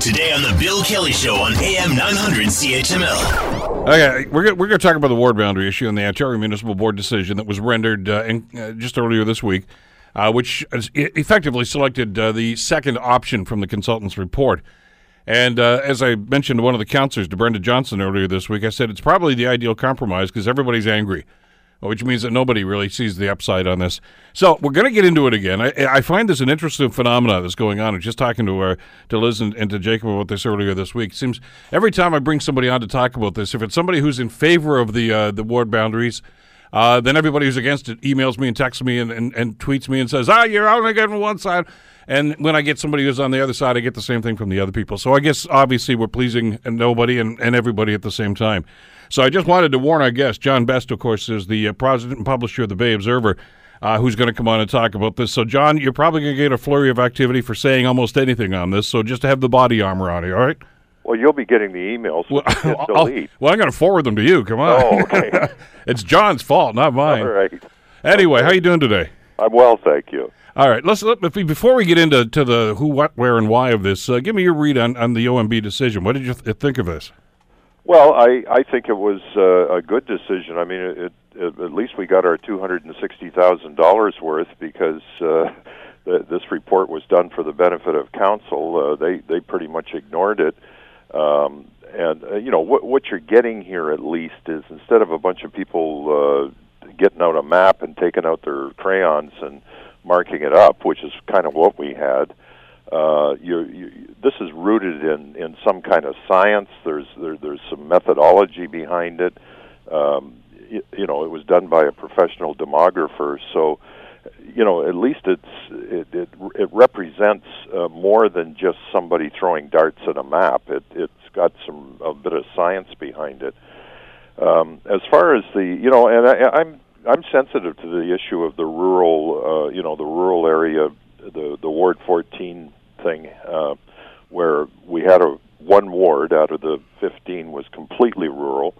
Today on the Bill Kelly Show on AM 900 CHML. Okay, we're gonna, we're going to talk about the ward boundary issue and the Ontario Municipal Board decision that was rendered uh, in, uh, just earlier this week, uh, which effectively selected uh, the second option from the consultant's report. And uh, as I mentioned to one of the councilors, to Brenda Johnson, earlier this week, I said it's probably the ideal compromise because everybody's angry, which means that nobody really sees the upside on this. So we're going to get into it again. I, I find this an interesting phenomenon that's going on. And just talking to uh, to Liz and, and to Jacob about this earlier this week, seems every time I bring somebody on to talk about this, if it's somebody who's in favor of the uh, the ward boundaries. Uh, then everybody who's against it emails me and texts me and, and, and tweets me and says, ah, you're only getting one side. And when I get somebody who's on the other side, I get the same thing from the other people. So I guess obviously we're pleasing nobody and, and everybody at the same time. So I just wanted to warn our guest, John Best, of course, is the uh, president and publisher of the Bay Observer, uh, who's going to come on and talk about this. So, John, you're probably going to get a flurry of activity for saying almost anything on this. So just have the body armor on you, all right? Well, you'll be getting the emails. Well, Well, I'll, well, I'm going to forward them to you. Come on. Oh, okay. it's John's fault, not mine. All right. Anyway, how are you doing today? I'm well, thank you. All right, let's let, if we- before we get into to the who, what, where, and why of this. Uh, give me your read on, on the OMB decision. What did you th- think of this? Well, I, I think it was uh, a good decision. I mean, it, it, at least we got our two hundred and sixty thousand dollars worth because uh, the, this report was done for the benefit of council. Uh, they they pretty much ignored it. Um, and uh, you know what what you're getting here at least is instead of a bunch of people uh, getting out a map and taking out their crayons and marking it up, which is kind of what we had. Uh, you, you, this is rooted in, in some kind of science. There's there, there's some methodology behind it. Um, you, you know, it was done by a professional demographer, so you know at least it's it it, it represents uh, more than just somebody throwing darts at a map. It it's got some a bit of science behind it. Um, as far as the you know, and I, I'm I'm sensitive to the issue of the rural, uh, you know, the rural area, the the Ward 14 thing, uh, where we had a one ward out of the 15 was completely rural,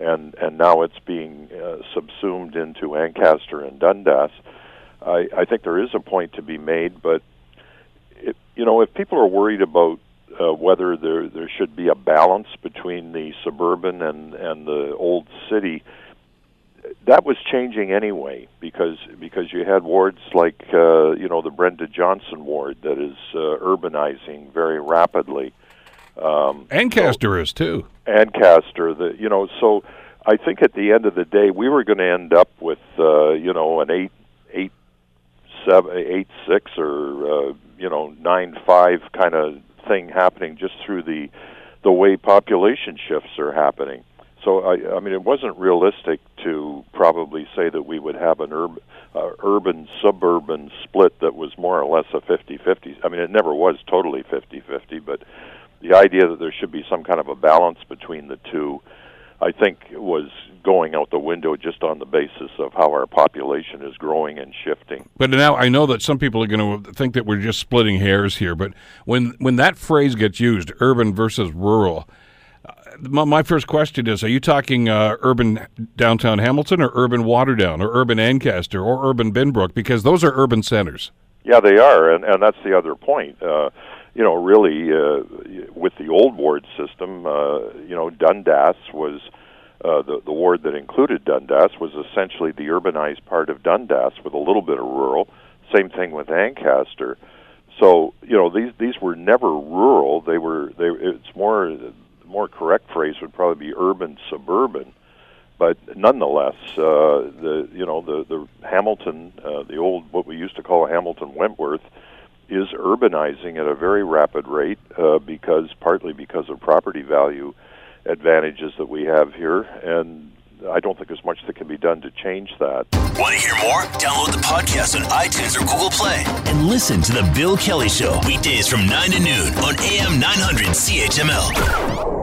and and now it's being uh, subsumed into Ancaster and Dundas. I, I think there is a point to be made, but it, you know, if people are worried about uh, whether there there should be a balance between the suburban and and the old city, that was changing anyway because because you had wards like uh, you know the Brenda Johnson ward that is uh, urbanizing very rapidly. Um, Ancaster is too. Ancaster, the you know, so I think at the end of the day we were going to end up with uh, you know an eight eight seven eight six or uh, you know nine five kind of thing happening just through the the way population shifts are happening. So I, I mean, it wasn't realistic to probably say that we would have an urban, uh, urban suburban split that was more or less a 50-50. I mean, it never was totally 50-50, but the idea that there should be some kind of a balance between the two, I think, was going out the window just on the basis of how our population is growing and shifting. But now I know that some people are going to think that we're just splitting hairs here. But when when that phrase gets used, urban versus rural, uh, my, my first question is: Are you talking uh, urban downtown Hamilton, or urban Waterdown, or urban Ancaster, or urban Binbrook? Because those are urban centers. Yeah, they are, and and that's the other point. Uh, you know, really, uh, with the old ward system, uh, you know, Dundas was uh, the the ward that included Dundas was essentially the urbanized part of Dundas with a little bit of rural. Same thing with Ancaster. So you know, these these were never rural. They were they. It's more the more correct phrase would probably be urban suburban but nonetheless, uh, the you know the the Hamilton, uh, the old what we used to call Hamilton Wentworth, is urbanizing at a very rapid rate uh, because partly because of property value advantages that we have here, and I don't think there's much that can be done to change that. Want to hear more? Download the podcast on iTunes or Google Play and listen to The Bill Kelly Show weekdays from 9 to noon on AM 900 CHML.